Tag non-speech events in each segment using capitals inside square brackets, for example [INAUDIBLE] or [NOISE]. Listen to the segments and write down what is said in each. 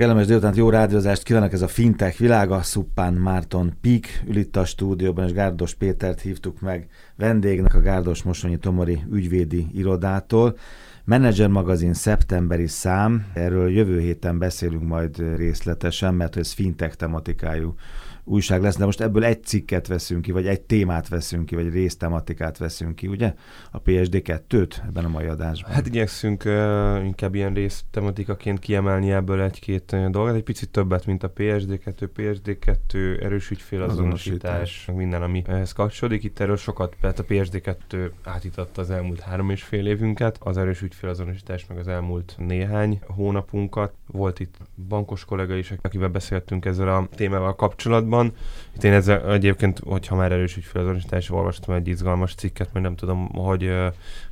Kellemes délután, jó rádiózást kívánok, ez a Fintech világa, Szuppán Márton Pik ül itt a stúdióban, és Gárdos Pétert hívtuk meg vendégnek a Gárdos Mosonyi Tomori ügyvédi irodától. Manager magazin szeptemberi szám, erről jövő héten beszélünk majd részletesen, mert ez fintech tematikájú újság lesz, de most ebből egy cikket veszünk ki, vagy egy témát veszünk ki, vagy résztematikát veszünk ki, ugye? A PSD2-t ebben a mai adásban. Hát igyekszünk uh, inkább ilyen résztematikaként kiemelni ebből egy-két uh, dolgot, egy picit többet, mint a PSD2, PSD2, erős ügyfélazonosítás, minden, ami ehhez kapcsolódik. Itt erről sokat, tehát a PSD2 átítatta az elmúlt három és fél évünket, az erős ügyfélazonosítás meg az elmúlt néhány hónapunkat. Volt itt bankos kollega is, akivel beszéltünk ezzel a témával kapcsolatban. Itt én ezzel egyébként, hogyha már erős ügyfélazonosítás, olvastam egy izgalmas cikket, mert nem tudom, hogy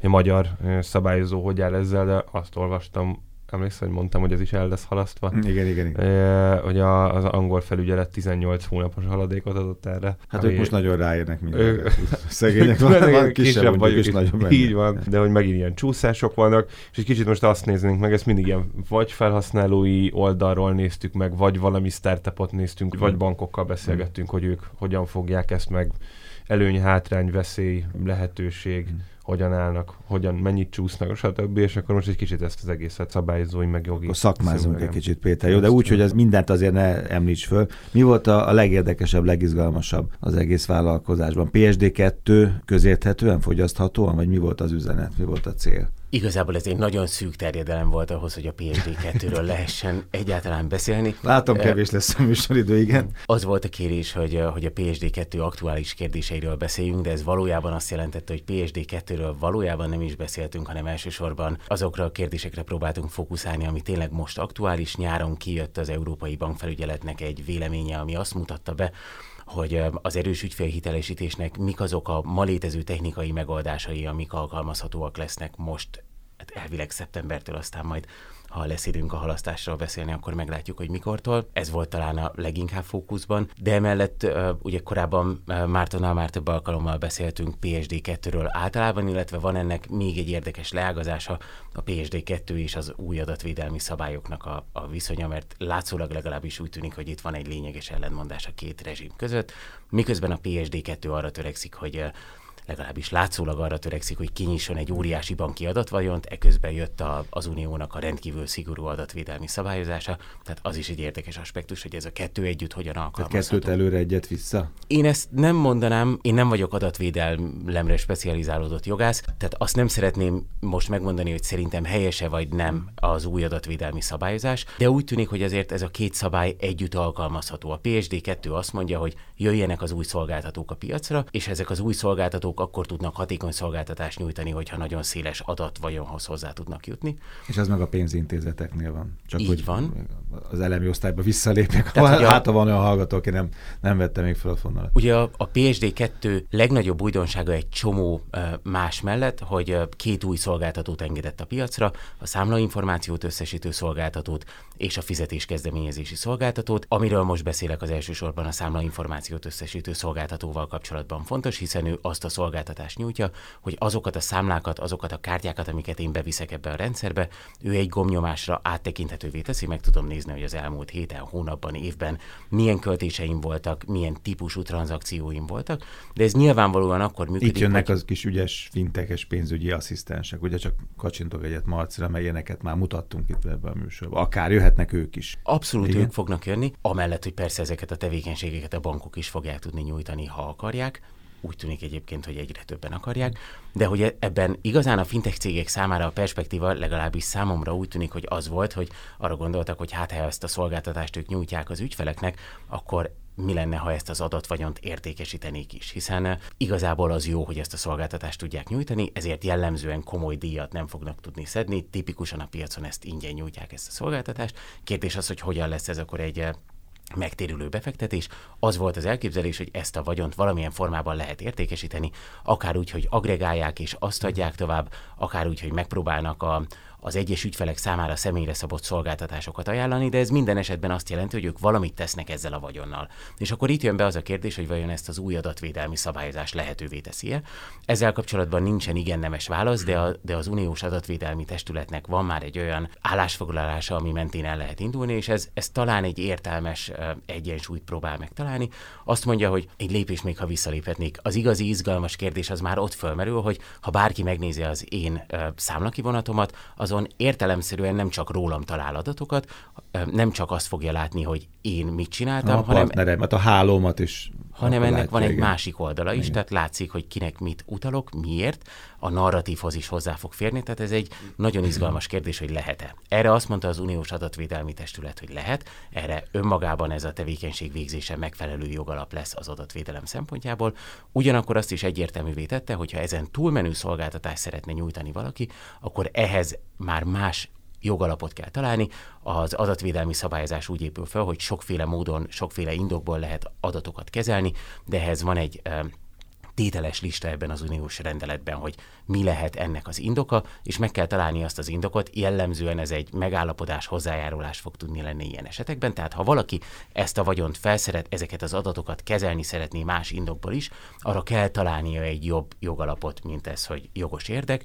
a magyar szabályozó hogy áll ezzel, de azt olvastam emlékszel, hogy mondtam, hogy ez is el lesz halasztva. Igen, igen, igen. E, hogy a, az angol felügyelet 18 hónapos haladékot adott erre. Hát ők most nagyon ráérnek mindenre. [LAUGHS] Szegények [LAUGHS] van, van kisebb vagyok, és nagyobb Így van, de hogy megint ilyen csúszások vannak, és egy kicsit most azt néznénk meg, ezt mindig ilyen vagy felhasználói oldalról néztük meg, vagy valami startupot néztünk, vagy bankokkal beszélgettünk, hogy ők hogyan fogják ezt meg előny, hátrány, veszély, lehetőség. Hmm hogyan állnak, hogyan, mennyit csúsznak, stb. És akkor most egy kicsit ezt az egészet szabályozói, meg jogi. Akkor szakmázunk egy kicsit, Péter, jó? De úgy, hogy ez mindent azért ne említs föl. Mi volt a, a legérdekesebb, legizgalmasabb az egész vállalkozásban? PSD2 közérthetően, fogyaszthatóan, vagy mi volt az üzenet, mi volt a cél? Igazából ez egy nagyon szűk terjedelem volt ahhoz, hogy a PSD2-ről lehessen egyáltalán beszélni. Látom, kevés lesz a műsoridő, igen. Az volt a kérés, hogy, hogy a PSD2 aktuális kérdéseiről beszéljünk, de ez valójában azt jelentette, hogy PSD2-ről valójában nem is beszéltünk, hanem elsősorban azokra a kérdésekre próbáltunk fókuszálni, ami tényleg most aktuális. Nyáron kijött az Európai Bankfelügyeletnek egy véleménye, ami azt mutatta be, hogy az erős ügyfélhitelesítésnek mik azok a ma létező technikai megoldásai, amik alkalmazhatóak lesznek most hát elvileg szeptembertől, aztán majd ha lesz időnk a halasztásról beszélni, akkor meglátjuk, hogy mikortól. Ez volt talán a leginkább fókuszban, de emellett ugye korábban Mártonnal már több alkalommal beszéltünk PSD2-ről általában, illetve van ennek még egy érdekes leágazása, a PSD2 és az új adatvédelmi szabályoknak a, a viszonya, mert látszólag legalábbis úgy tűnik, hogy itt van egy lényeges ellentmondás a két rezsim között, miközben a PSD2 arra törekszik, hogy legalábbis látszólag arra törekszik, hogy kinyisson egy óriási banki adatvajont, eközben jött a, az uniónak a rendkívül szigorú adatvédelmi szabályozása, tehát az is egy érdekes aspektus, hogy ez a kettő együtt hogyan alkalmazható. Tehát kettőt előre, egyet vissza? Én ezt nem mondanám, én nem vagyok adatvédelemre specializálódott jogász, tehát azt nem szeretném most megmondani, hogy szerintem helyese vagy nem az új adatvédelmi szabályozás, de úgy tűnik, hogy azért ez a két szabály együtt alkalmazható. A PSD2 azt mondja, hogy jöjjenek az új szolgáltatók a piacra, és ezek az új szolgáltatók szolgáltatók akkor tudnak hatékony szolgáltatást nyújtani, hogyha nagyon széles adat vagyonhoz hozzá tudnak jutni. És ez meg a pénzintézeteknél van. Csak Így hogy van. Az elemi osztályba visszalépek. Tehát, hát, ha van olyan hallgató, aki nem, nem vette még fel a fonalat. Ugye a, a PSD2 legnagyobb újdonsága egy csomó más mellett, hogy két új szolgáltatót engedett a piacra, a számlainformációt összesítő szolgáltatót és a fizetéskezdeményezési szolgáltatót. Amiről most beszélek az elsősorban a számlainformációt összesítő szolgáltatóval kapcsolatban fontos, hiszen ő azt a szolgáltatást nyújtja, hogy azokat a számlákat, azokat a kártyákat, amiket én beviszek ebbe a rendszerbe, ő egy gomnyomásra áttekinthetővé teszi, meg tudom nézni, hogy az elmúlt héten, hónapban, évben milyen költéseim voltak, milyen típusú tranzakcióim voltak, de ez nyilvánvalóan akkor működik. Itt jönnek hogy... az kis ügyes fintekes pénzügyi asszisztensek, ugye csak kacsintok egyet Marcira, mert ilyeneket már mutattunk itt ebben a műsorban. Akár jöhetnek ők is. Abszolút Igen? ők fognak jönni, amellett, hogy persze ezeket a tevékenységeket a bankok is fogják tudni nyújtani, ha akarják úgy tűnik egyébként, hogy egyre többen akarják, de hogy ebben igazán a fintech cégek számára a perspektíva legalábbis számomra úgy tűnik, hogy az volt, hogy arra gondoltak, hogy hát ha ezt a szolgáltatást ők nyújtják az ügyfeleknek, akkor mi lenne, ha ezt az adatvagyont értékesítenék is, hiszen eh, igazából az jó, hogy ezt a szolgáltatást tudják nyújtani, ezért jellemzően komoly díjat nem fognak tudni szedni, tipikusan a piacon ezt ingyen nyújtják ezt a szolgáltatást. Kérdés az, hogy hogyan lesz ez akkor egy eh, megtérülő befektetés. Az volt az elképzelés, hogy ezt a vagyont valamilyen formában lehet értékesíteni, akár úgy, hogy agregálják és azt adják tovább, akár úgy, hogy megpróbálnak a, az egyes ügyfelek számára személyre szabott szolgáltatásokat ajánlani, de ez minden esetben azt jelenti, hogy ők valamit tesznek ezzel a vagyonnal. És akkor itt jön be az a kérdés, hogy vajon ezt az új adatvédelmi szabályozás lehetővé teszi-e. Ezzel kapcsolatban nincsen igen nemes válasz, de, a, de az uniós adatvédelmi testületnek van már egy olyan állásfoglalása, ami mentén el lehet indulni, és ez, ez talán egy értelmes egyensúlyt próbál megtalálni. Azt mondja, hogy egy lépés még ha visszaléphetnék. Az igazi izgalmas kérdés az már ott fölmerül, hogy ha bárki megnézi az én számlakivonatomat, azon értelemszerűen nem csak rólam talál adatokat, nem csak azt fogja látni, hogy én mit csináltam, a hanem... Partneremet, a hálómat is hanem ennek látja, van egy igen. másik oldala is, igen. tehát látszik, hogy kinek mit utalok, miért, a narratívhoz is hozzá fog férni, tehát ez egy nagyon izgalmas kérdés, hogy lehet-e. Erre azt mondta az Uniós Adatvédelmi Testület, hogy lehet, erre önmagában ez a tevékenység végzése megfelelő jogalap lesz az adatvédelem szempontjából, ugyanakkor azt is egyértelművé tette, hogyha ezen túlmenő szolgáltatást szeretne nyújtani valaki, akkor ehhez már más jogalapot kell találni. Az adatvédelmi szabályozás úgy épül fel, hogy sokféle módon, sokféle indokból lehet adatokat kezelni, de ehhez van egy tételes lista ebben az uniós rendeletben, hogy mi lehet ennek az indoka, és meg kell találni azt az indokot. Jellemzően ez egy megállapodás, hozzájárulás fog tudni lenni ilyen esetekben. Tehát ha valaki ezt a vagyont felszeret, ezeket az adatokat kezelni szeretné más indokból is, arra kell találnia egy jobb jogalapot, mint ez, hogy jogos érdek.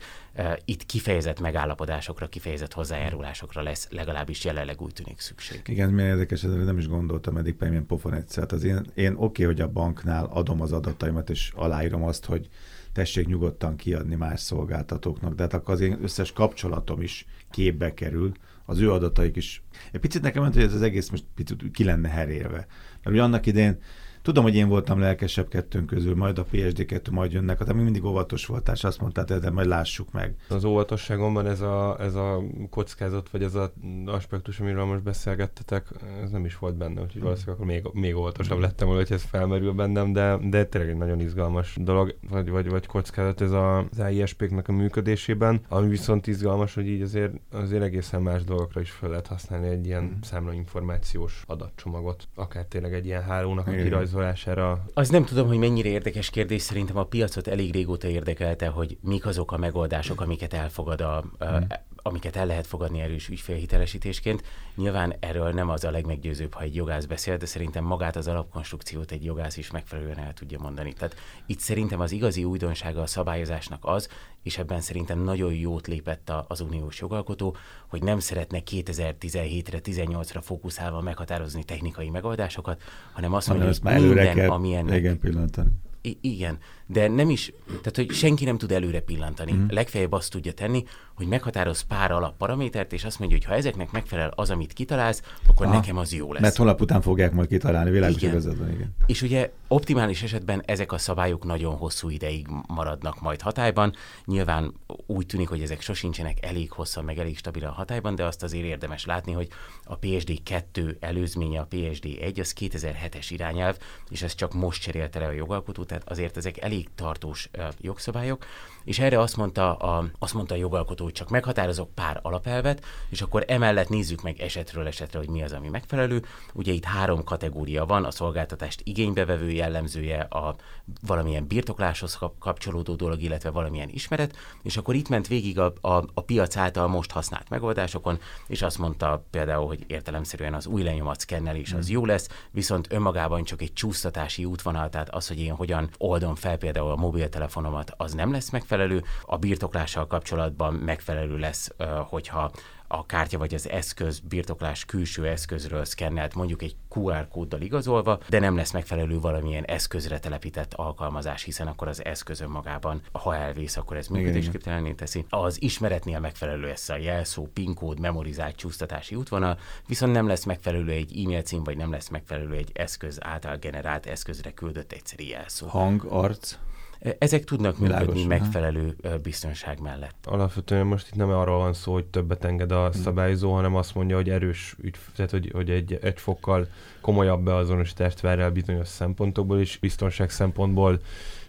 Itt kifejezett megállapodásokra, kifejezett hozzájárulásokra lesz legalábbis jelenleg úgy tűnik szükség. Igen, milyen érdekes, ez nem is gondoltam eddig, milyen pofon egyszer. Az én, én oké, okay, hogy a banknál adom az adataimat, és aláírom azt, hogy tessék nyugodtan kiadni más szolgáltatóknak, de hát akkor az én összes kapcsolatom is képbe kerül, az ő adataik is. Egy picit nekem mondta, hogy ez az egész most picit ki lenne herélve. Mert ugye annak idén Tudom, hogy én voltam lelkesebb kettőnk közül, majd a PSD2, majd jönnek, tehát mindig óvatos voltál, és azt mondtál, de majd lássuk meg. Az óvatosságomban ez a, ez a kockázat, vagy ez az aspektus, amiről most beszélgettetek, ez nem is volt benne, úgyhogy valószínűleg akkor még, még óvatosabb lettem volna, hogy ez felmerül bennem, de, de tényleg egy nagyon izgalmas dolog, vagy, vagy, vagy kockázat ez a, az AISP-knek a működésében, ami viszont izgalmas, hogy így azért, azért egészen más dolgokra is fel lehet használni egy ilyen mm. számlainformációs adatcsomagot, akár tényleg egy ilyen hálónak a kirajzolására. Az nem tudom, hogy mennyire érdekes kérdés, szerintem a piacot elég régóta érdekelte, hogy mik azok a megoldások, amiket elfogad a, a, mm amiket el lehet fogadni erős ügyfélhitelesítésként. Nyilván erről nem az a legmeggyőzőbb, ha egy jogász beszél, de szerintem magát az alapkonstrukciót egy jogász is megfelelően el tudja mondani. Tehát itt szerintem az igazi újdonsága a szabályozásnak az, és ebben szerintem nagyon jót lépett az uniós jogalkotó, hogy nem szeretne 2017-re, 18-ra fókuszálva meghatározni technikai megoldásokat, hanem azt mondja, hogy minden, kell, ami ennek... Igen, pillantani. I- igen, de nem is, tehát hogy senki nem tud előre pillantani. Mm. Legfeljebb azt tudja tenni, hogy meghatároz pár alapparamétert, és azt mondja, hogy ha ezeknek megfelel az, amit kitalálsz, akkor ah, nekem az jó lesz. Mert holnap után fogják majd kitalálni, világos igen. igazadban, igen. És ugye optimális esetben ezek a szabályok nagyon hosszú ideig maradnak majd hatályban. Nyilván úgy tűnik, hogy ezek sosincsenek elég hosszan, meg elég stabilan hatályban, de azt azért érdemes látni, hogy a PSD 2 előzménye, a PSD 1, az 2007-es irányelv, és ez csak most cserélte le a jogalkotó, tehát azért ezek elég tartós jogszabályok, és erre azt mondta a, azt mondta a jogalkotó, hogy csak meghatározok pár alapelvet, és akkor emellett nézzük meg esetről esetre, hogy mi az, ami megfelelő. Ugye itt három kategória van, a szolgáltatást igénybevevő jellemzője, a valamilyen birtokláshoz kapcsolódó dolog, illetve valamilyen ismeret, és akkor itt ment végig a, a, a piac által most használt megoldásokon, és azt mondta például, hogy értelemszerűen az új lenyomat szkennelés az mm. jó lesz, viszont önmagában csak egy csúsztatási útvonal, tehát az, hogy én hogyan oldom fel például a mobiltelefonomat, az nem lesz megfelelő. A birtoklással kapcsolatban megfelelő lesz, hogyha a kártya vagy az eszköz, birtoklás külső eszközről szkennelt, mondjuk egy QR kóddal igazolva, de nem lesz megfelelő valamilyen eszközre telepített alkalmazás, hiszen akkor az eszközön magában, ha elvész, akkor ez működésképtelenné teszi. Az ismeretnél megfelelő lesz a jelszó, PIN kód, memorizált csúsztatási útvonal, viszont nem lesz megfelelő egy e-mail cím, vagy nem lesz megfelelő egy eszköz által generált eszközre küldött egyszerű jelszó. Hang, arc? Ezek tudnak Világos, működni megfelelő biztonság mellett. Alapvetően most itt nem arról van szó, hogy többet enged a hmm. szabályozó, hanem azt mondja, hogy erős, tehát hogy, hogy egy, egy fokkal komolyabb beazonosítást vár el bizonyos szempontokból, és biztonság szempontból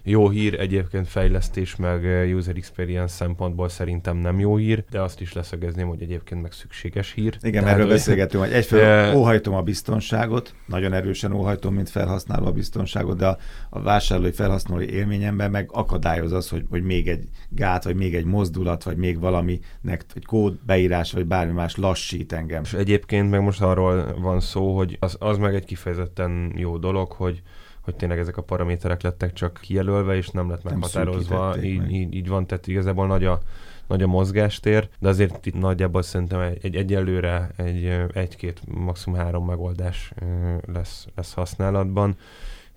jó hír, egyébként fejlesztés meg user experience szempontból szerintem nem jó hír, de azt is leszögezném, hogy egyébként meg szükséges hír. Igen, erről beszélgetünk, hogy egyfelől óhajtom a biztonságot, nagyon erősen óhajtom, mint felhasználó a biztonságot, de a, a vásárlói felhasználói élményemben meg akadályoz az, hogy, hogy még egy gát, vagy még egy mozdulat, vagy még valaminek egy kód beírás, vagy bármi más lassít engem. És egyébként meg most arról van szó, hogy az, az meg egy kifejezetten jó dolog, hogy hogy tényleg ezek a paraméterek lettek csak kijelölve, és nem lett meghatározva. Így, így, így van, tehát igazából nagy a, nagy a mozgástér, de azért itt nagyjából szerintem egy, egy egyelőre egy, egy-két, maximum három megoldás lesz, lesz használatban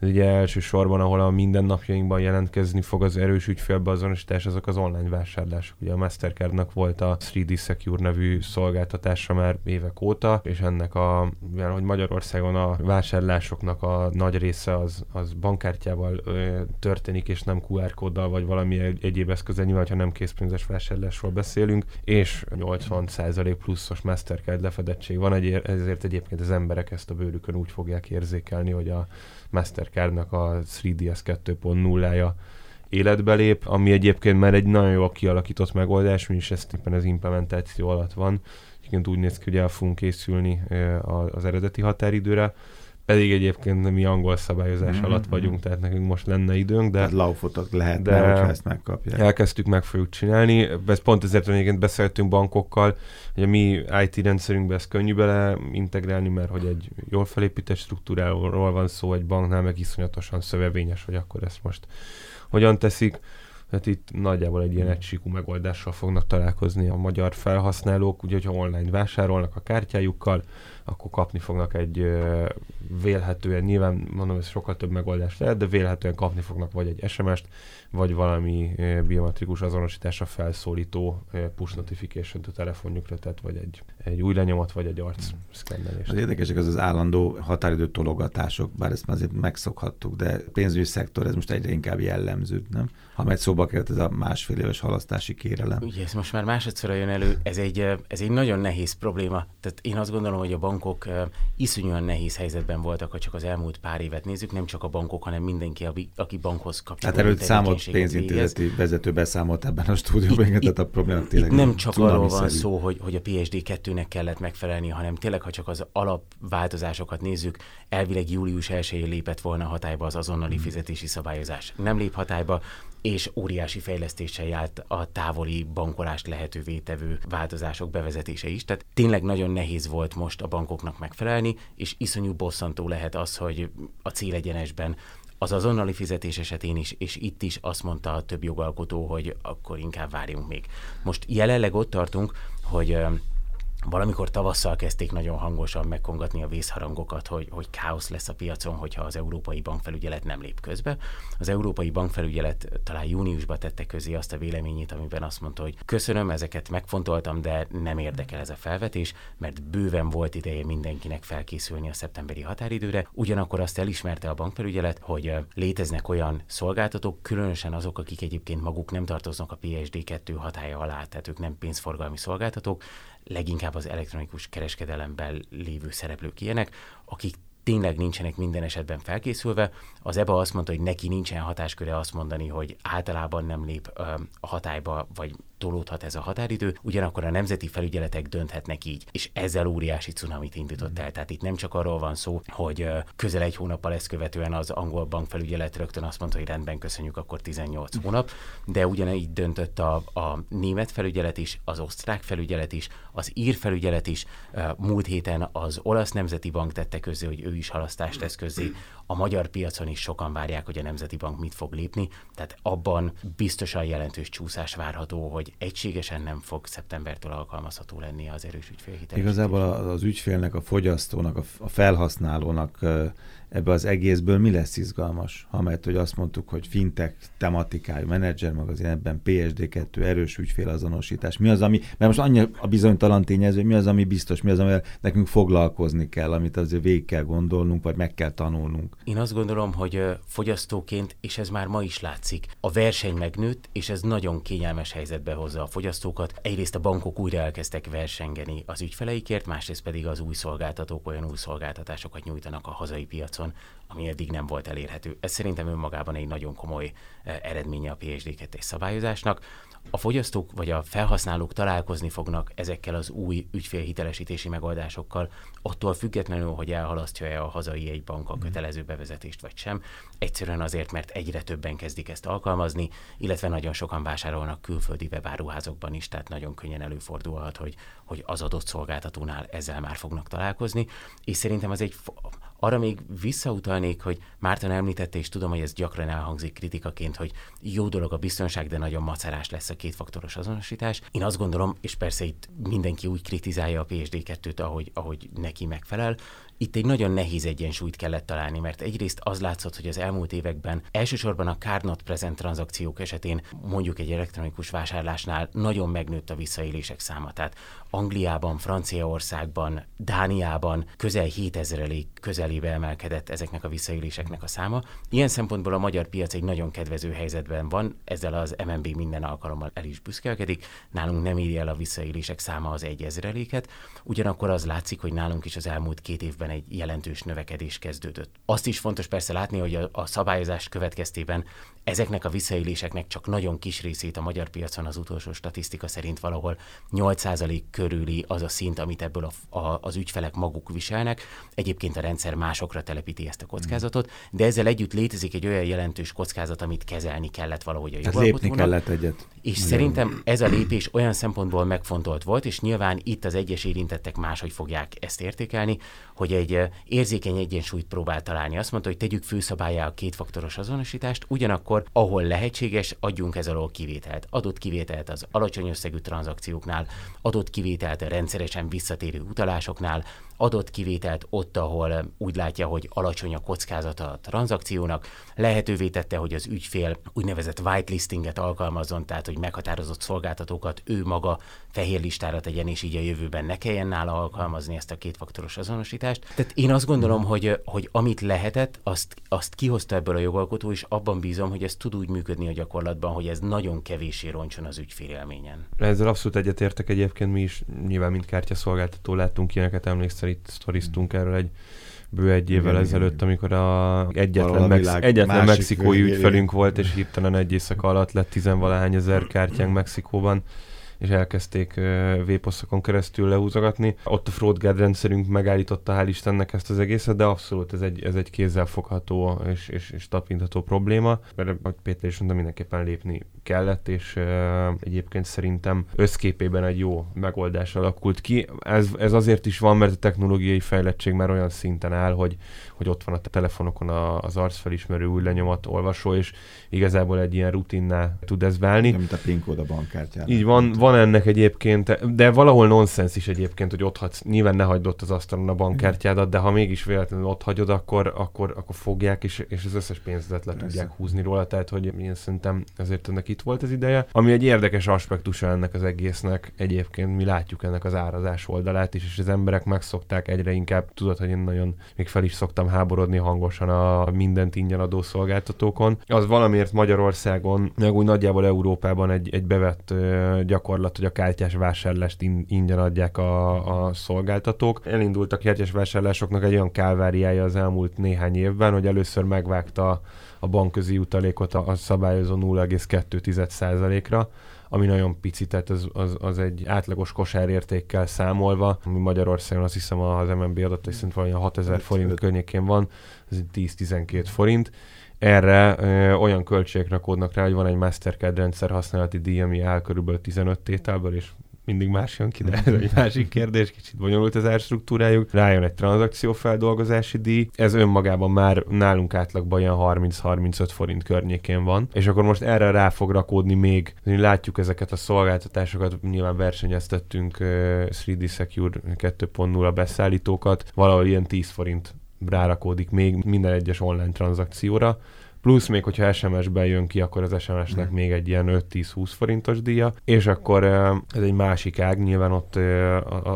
ugye elsősorban, ahol a mindennapjainkban jelentkezni fog az erős ügyfélbeazonosítás, azok az online vásárlások. Ugye a Mastercardnak volt a 3D Secure nevű szolgáltatása már évek óta, és ennek a, mivel hogy Magyarországon a vásárlásoknak a nagy része az, az bankkártyával ö, történik, és nem QR kóddal, vagy valami egy, egyéb eszközzel, nyilván, ha nem készpénzes vásárlásról beszélünk, és 80% pluszos Mastercard lefedettség van, ezért egyébként az emberek ezt a bőrükön úgy fogják érzékelni, hogy a Mastercardnak a 3DS 2.0-ja életbe lép, ami egyébként már egy nagyon jól kialakított megoldás, mi ezt éppen az implementáció alatt van. Egyébként úgy néz ki, hogy el fogunk készülni az eredeti határidőre, pedig egyébként mi angol szabályozás mm-hmm. alatt vagyunk, tehát nekünk most lenne időnk, de... Tehát laufotok lehet, de hogyha ezt megkapják. Elkezdtük, meg fogjuk csinálni. Ez pont ezért, egyébként beszéltünk bankokkal, hogy a mi IT rendszerünkbe ezt könnyű bele integrálni, mert hogy egy jól felépített struktúráról van szó, egy banknál meg iszonyatosan szövevényes, hogy akkor ezt most hogyan teszik. Tehát itt nagyjából egy ilyen egysíkú megoldással fognak találkozni a magyar felhasználók, úgyhogy ha online vásárolnak a kártyájukkal, akkor kapni fognak egy vélhetően, nyilván mondom, ez sokkal több megoldás lehet, de vélhetően kapni fognak vagy egy SMS-t, vagy valami biometrikus azonosításra felszólító push notification a telefonjukra, tehát vagy egy, egy új lenyomat, vagy egy arc szkennelés. Az érdekesek az az állandó határidő tologatások, bár ezt már azért megszokhattuk, de pénzügyi szektor ez most egyre inkább jellemző, nem? Ha megy szóba került ez a másfél éves halasztási kérelem. Ugye ez most már másodszor jön elő, ez egy, ez egy nagyon nehéz probléma. Tehát én azt gondolom, hogy a bankok iszonyúan nehéz helyzetben voltak, ha csak az elmúlt pár évet nézzük, nem csak a bankok, hanem mindenki, aki bankhoz kapcsolódik. Hát előtt számos pénzintézeti vezető beszámolt ebben a stúdióban, itt, tehát a probléma tényleg itt nem csak arról van szó, hogy, hogy a PSD2-nek kellett megfelelni, hanem tényleg, ha csak az alapváltozásokat nézzük, elvileg július 1 lépett volna hatályba az azonnali hmm. fizetési szabályozás. Nem lép hatályba, és óriási fejlesztéssel járt a távoli bankolást lehetővé tevő változások bevezetése is. Tehát tényleg nagyon nehéz volt most a bankoknak megfelelni, és iszonyú bosszantó lehet az, hogy a célegyenesben az azonnali fizetés esetén is, és itt is azt mondta a több jogalkotó, hogy akkor inkább várjunk még. Most jelenleg ott tartunk, hogy Valamikor tavasszal kezdték nagyon hangosan megkongatni a vészharangokat, hogy, hogy káosz lesz a piacon, hogyha az Európai Bankfelügyelet nem lép közbe. Az Európai Bankfelügyelet talán júniusban tette közé azt a véleményét, amiben azt mondta, hogy köszönöm, ezeket megfontoltam, de nem érdekel ez a felvetés, mert bőven volt ideje mindenkinek felkészülni a szeptemberi határidőre. Ugyanakkor azt elismerte a bankfelügyelet, hogy léteznek olyan szolgáltatók, különösen azok, akik egyébként maguk nem tartoznak a PSD2 hatája alá, tehát ők nem pénzforgalmi szolgáltatók, leginkább az elektronikus kereskedelemben lévő szereplők ilyenek, akik tényleg nincsenek minden esetben felkészülve. Az EBA azt mondta, hogy neki nincsen hatásköre azt mondani, hogy általában nem lép a hatályba, vagy tolódhat ez a határidő, ugyanakkor a nemzeti felügyeletek dönthetnek így, és ezzel óriási cunamit indított el. Tehát itt nem csak arról van szó, hogy közel egy hónappal ezt követően az angol bankfelügyelet rögtön azt mondta, hogy rendben köszönjük, akkor 18 hónap, de ugyanígy döntött a, a német felügyelet is, az osztrák felügyelet is, az ír felügyelet is, múlt héten az olasz nemzeti bank tette közé, hogy ő is halasztást tesz közé, a magyar piacon is sokan várják, hogy a Nemzeti Bank mit fog lépni, tehát abban biztosan jelentős csúszás várható, hogy egységesen nem fog szeptembertől alkalmazható lenni az erős ügyfélhitel. Igazából az ügyfélnek, a fogyasztónak, a felhasználónak ebbe az egészből mi lesz izgalmas? Ha mert hogy azt mondtuk, hogy fintech tematikájú menedzser magazin, ebben PSD2 erős ügyfélazonosítás. Mi az, ami, mert most annyi a bizonytalan tényező, mi az, ami biztos, mi az, amivel nekünk foglalkozni kell, amit azért végig kell gondolnunk, vagy meg kell tanulnunk. Én azt gondolom, hogy fogyasztóként, és ez már ma is látszik, a verseny megnőtt, és ez nagyon kényelmes helyzetbe hozza a fogyasztókat. Egyrészt a bankok újra elkezdtek versengeni az ügyfeleikért, másrészt pedig az új szolgáltatók olyan új szolgáltatásokat nyújtanak a hazai piacon, ami eddig nem volt elérhető. Ez szerintem önmagában egy nagyon komoly eh, eredménye a PSD2 szabályozásnak a fogyasztók vagy a felhasználók találkozni fognak ezekkel az új ügyfélhitelesítési megoldásokkal, attól függetlenül, hogy elhalasztja-e a hazai egy bank a mhm. kötelező bevezetést vagy sem. Egyszerűen azért, mert egyre többen kezdik ezt alkalmazni, illetve nagyon sokan vásárolnak külföldi webáruházokban is, tehát nagyon könnyen előfordulhat, hogy, hogy az adott szolgáltatónál ezzel már fognak találkozni, és szerintem az egy arra még visszautalnék, hogy Márton említette, és tudom, hogy ez gyakran elhangzik kritikaként, hogy jó dolog a biztonság, de nagyon macerás lesz a kétfaktoros azonosítás. Én azt gondolom, és persze itt mindenki úgy kritizálja a PSD2-t, ahogy, ahogy neki megfelel, itt egy nagyon nehéz egyensúlyt kellett találni, mert egyrészt az látszott, hogy az elmúlt években elsősorban a card not present tranzakciók esetén mondjuk egy elektronikus vásárlásnál nagyon megnőtt a visszaélések száma. Tehát Angliában, Franciaországban, Dániában közel 7000 közelébe emelkedett ezeknek a visszaéléseknek a száma. Ilyen szempontból a magyar piac egy nagyon kedvező helyzetben van, ezzel az MNB minden alkalommal el is büszkelkedik. Nálunk nem írja el a visszaélések száma az egy ezreléket, ugyanakkor az látszik, hogy nálunk is az elmúlt két évben egy jelentős növekedés kezdődött. Azt is fontos persze látni, hogy a, a szabályozás következtében ezeknek a visszaéléseknek csak nagyon kis részét a magyar piacon az utolsó statisztika szerint valahol 8% körüli az a szint, amit ebből a, a, az ügyfelek maguk viselnek. Egyébként a rendszer másokra telepíti ezt a kockázatot, de ezzel együtt létezik egy olyan jelentős kockázat, amit kezelni kellett valahogy a jogalkotónak. lépni kellett egyet. És Ugyan. szerintem ez a lépés olyan szempontból megfontolt volt, és nyilván itt az egyes érintettek máshogy fogják ezt értékelni, hogy egy érzékeny egyensúlyt próbál találni. Azt mondta, hogy tegyük főszabályá a kétfaktoros azonosítást, ugyanakkor, ahol lehetséges, adjunk ez alól kivételt. Adott kivételt az alacsony összegű tranzakcióknál, adott kivételt a rendszeresen visszatérő utalásoknál, adott kivételt ott, ahol úgy látja, hogy alacsony a kockázata a tranzakciónak, lehetővé tette, hogy az ügyfél úgynevezett whitelistinget alkalmazzon, tehát hogy meghatározott szolgáltatókat ő maga fehér listára tegyen, és így a jövőben ne kelljen nála alkalmazni ezt a kétfaktoros azonosítást. Tehát én azt gondolom, mm. hogy, hogy amit lehetett, azt, azt kihozta ebből a jogalkotó, és abban bízom, hogy ez tud úgy működni a gyakorlatban, hogy ez nagyon kevéssé roncson az ügyfélélményen. Ezzel abszolút egyetértek egyébként mi is, nyilván mint kártyaszolgáltató láttunk ilyeneket, emlékszel, itt sztoriztunk erről egy bő egy évvel igen, ezelőtt, igen. amikor a egyetlen, Mex- egyetlen mexikói ügyfelünk volt, és hirtelen egy éjszaka alatt lett tizenvalahány ezer kártyánk Mexikóban és elkezdték véposzakon keresztül lehúzogatni. Ott a fraud rendszerünk megállította hál' Istennek ezt az egészet, de abszolút ez egy, ez egy kézzelfogható és, és, és tapintható probléma, mert ahogy Péter is mondta, mindenképpen lépni kellett, és egyébként szerintem összképében egy jó megoldás alakult ki. Ez, ez azért is van, mert a technológiai fejlettség már olyan szinten áll, hogy, hogy ott van a telefonokon a, az arcfelismerő új lenyomat olvasó, és igazából egy ilyen rutinná tud ez válni. mint a PIN kód a bankkártyán. Így van, van ennek egyébként, de valahol nonsens is egyébként, hogy ott hagysz, nyilván ne hagyd ott az asztalon a bankkártyádat, de ha mégis véletlenül ott hagyod, akkor, akkor, akkor fogják, és, és az összes pénzedet le Persze. tudják húzni róla, tehát hogy én szerintem ezért ennek itt volt az ideje. Ami egy érdekes aspektusa ennek az egésznek, egyébként mi látjuk ennek az árazás oldalát is, és az emberek megszokták egyre inkább, tudod, hogy én nagyon még fel is szoktam háborodni hangosan a mindent ingyen adó szolgáltatókon. Az valamiért Magyarországon, meg úgy nagyjából Európában egy, egy bevett ö, gyakorlat, hogy a kártyás vásárlást in, ingyen adják a, a szolgáltatók. Elindultak kártyás vásárlásoknak egy olyan kálváriája az elmúlt néhány évben, hogy először megvágta a bankközi utalékot a, a szabályozó 0,2%-ra, ami nagyon pici, tehát az, az, az egy átlagos kosárértékkel számolva, ami Magyarországon azt hiszem az MNB adatai szerint valami 6000 forint környékén van, ez 10-12 forint. Erre ö, olyan költségek rakódnak rá, hogy van egy Mastercard rendszer használati díj, ami áll körülbelül 15 tételből, és mindig más jön ki, de ez egy [LAUGHS] másik kérdés, kicsit bonyolult az árstruktúrájuk. Rájön egy tranzakciófeldolgozási díj, ez önmagában már nálunk átlagban ilyen 30-35 forint környékén van, és akkor most erre rá fog rakódni még, látjuk ezeket a szolgáltatásokat, nyilván versenyeztettünk uh, 3D Secure 2.0 beszállítókat, valahol ilyen 10 forint rárakódik még minden egyes online tranzakcióra, plusz még, hogyha SMS-ben jön ki, akkor az SMS-nek mm. még egy ilyen 5-10-20 forintos díja, és akkor ez egy másik ág, nyilván ott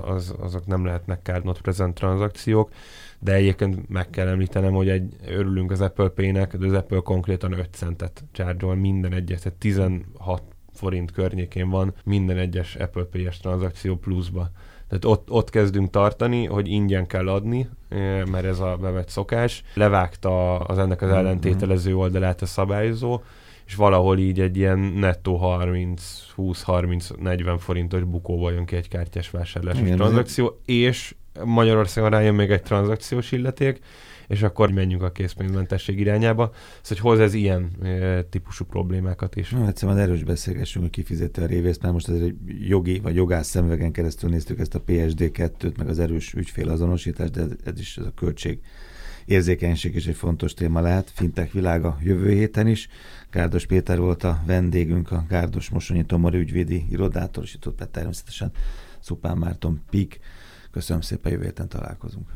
az, azok nem lehetnek card not present tranzakciók, de egyébként meg kell említenem, hogy egy, örülünk az Apple Pay-nek, de az Apple konkrétan 5 centet csárgyol minden egyet, tehát 16 forint környékén van minden egyes Apple Pay-es tranzakció pluszba. Tehát ott, ott kezdünk tartani, hogy ingyen kell adni, mert ez a bevett szokás. Levágta az ennek az mhm. ellentételező oldalát a szabályozó, és valahol így egy ilyen nettó 30, 20, 30, 40 forintos bukóval jön ki egy kártyás vásárlásos tranzakció, és Magyarországon rájön még egy tranzakciós illeték, és akkor menjünk a készpénzmentesség irányába. Szóval, hogy hoz ez ilyen e, típusú problémákat is. Na, egyszerűen erős beszélgessünk, hogy kifizette a révészt, mert most ez egy jogi vagy jogász szemvegen keresztül néztük ezt a PSD2-t, meg az erős ügyfélazonosítást, de ez is ez a költség érzékenység is egy fontos téma lehet. Fintech világa jövő héten is. Gárdos Péter volt a vendégünk, a Gárdos Mosonyi Tomori ügyvédi irodától, és itt ott természetesen Szupán Márton Pik. Köszönöm szépen, jövő találkozunk.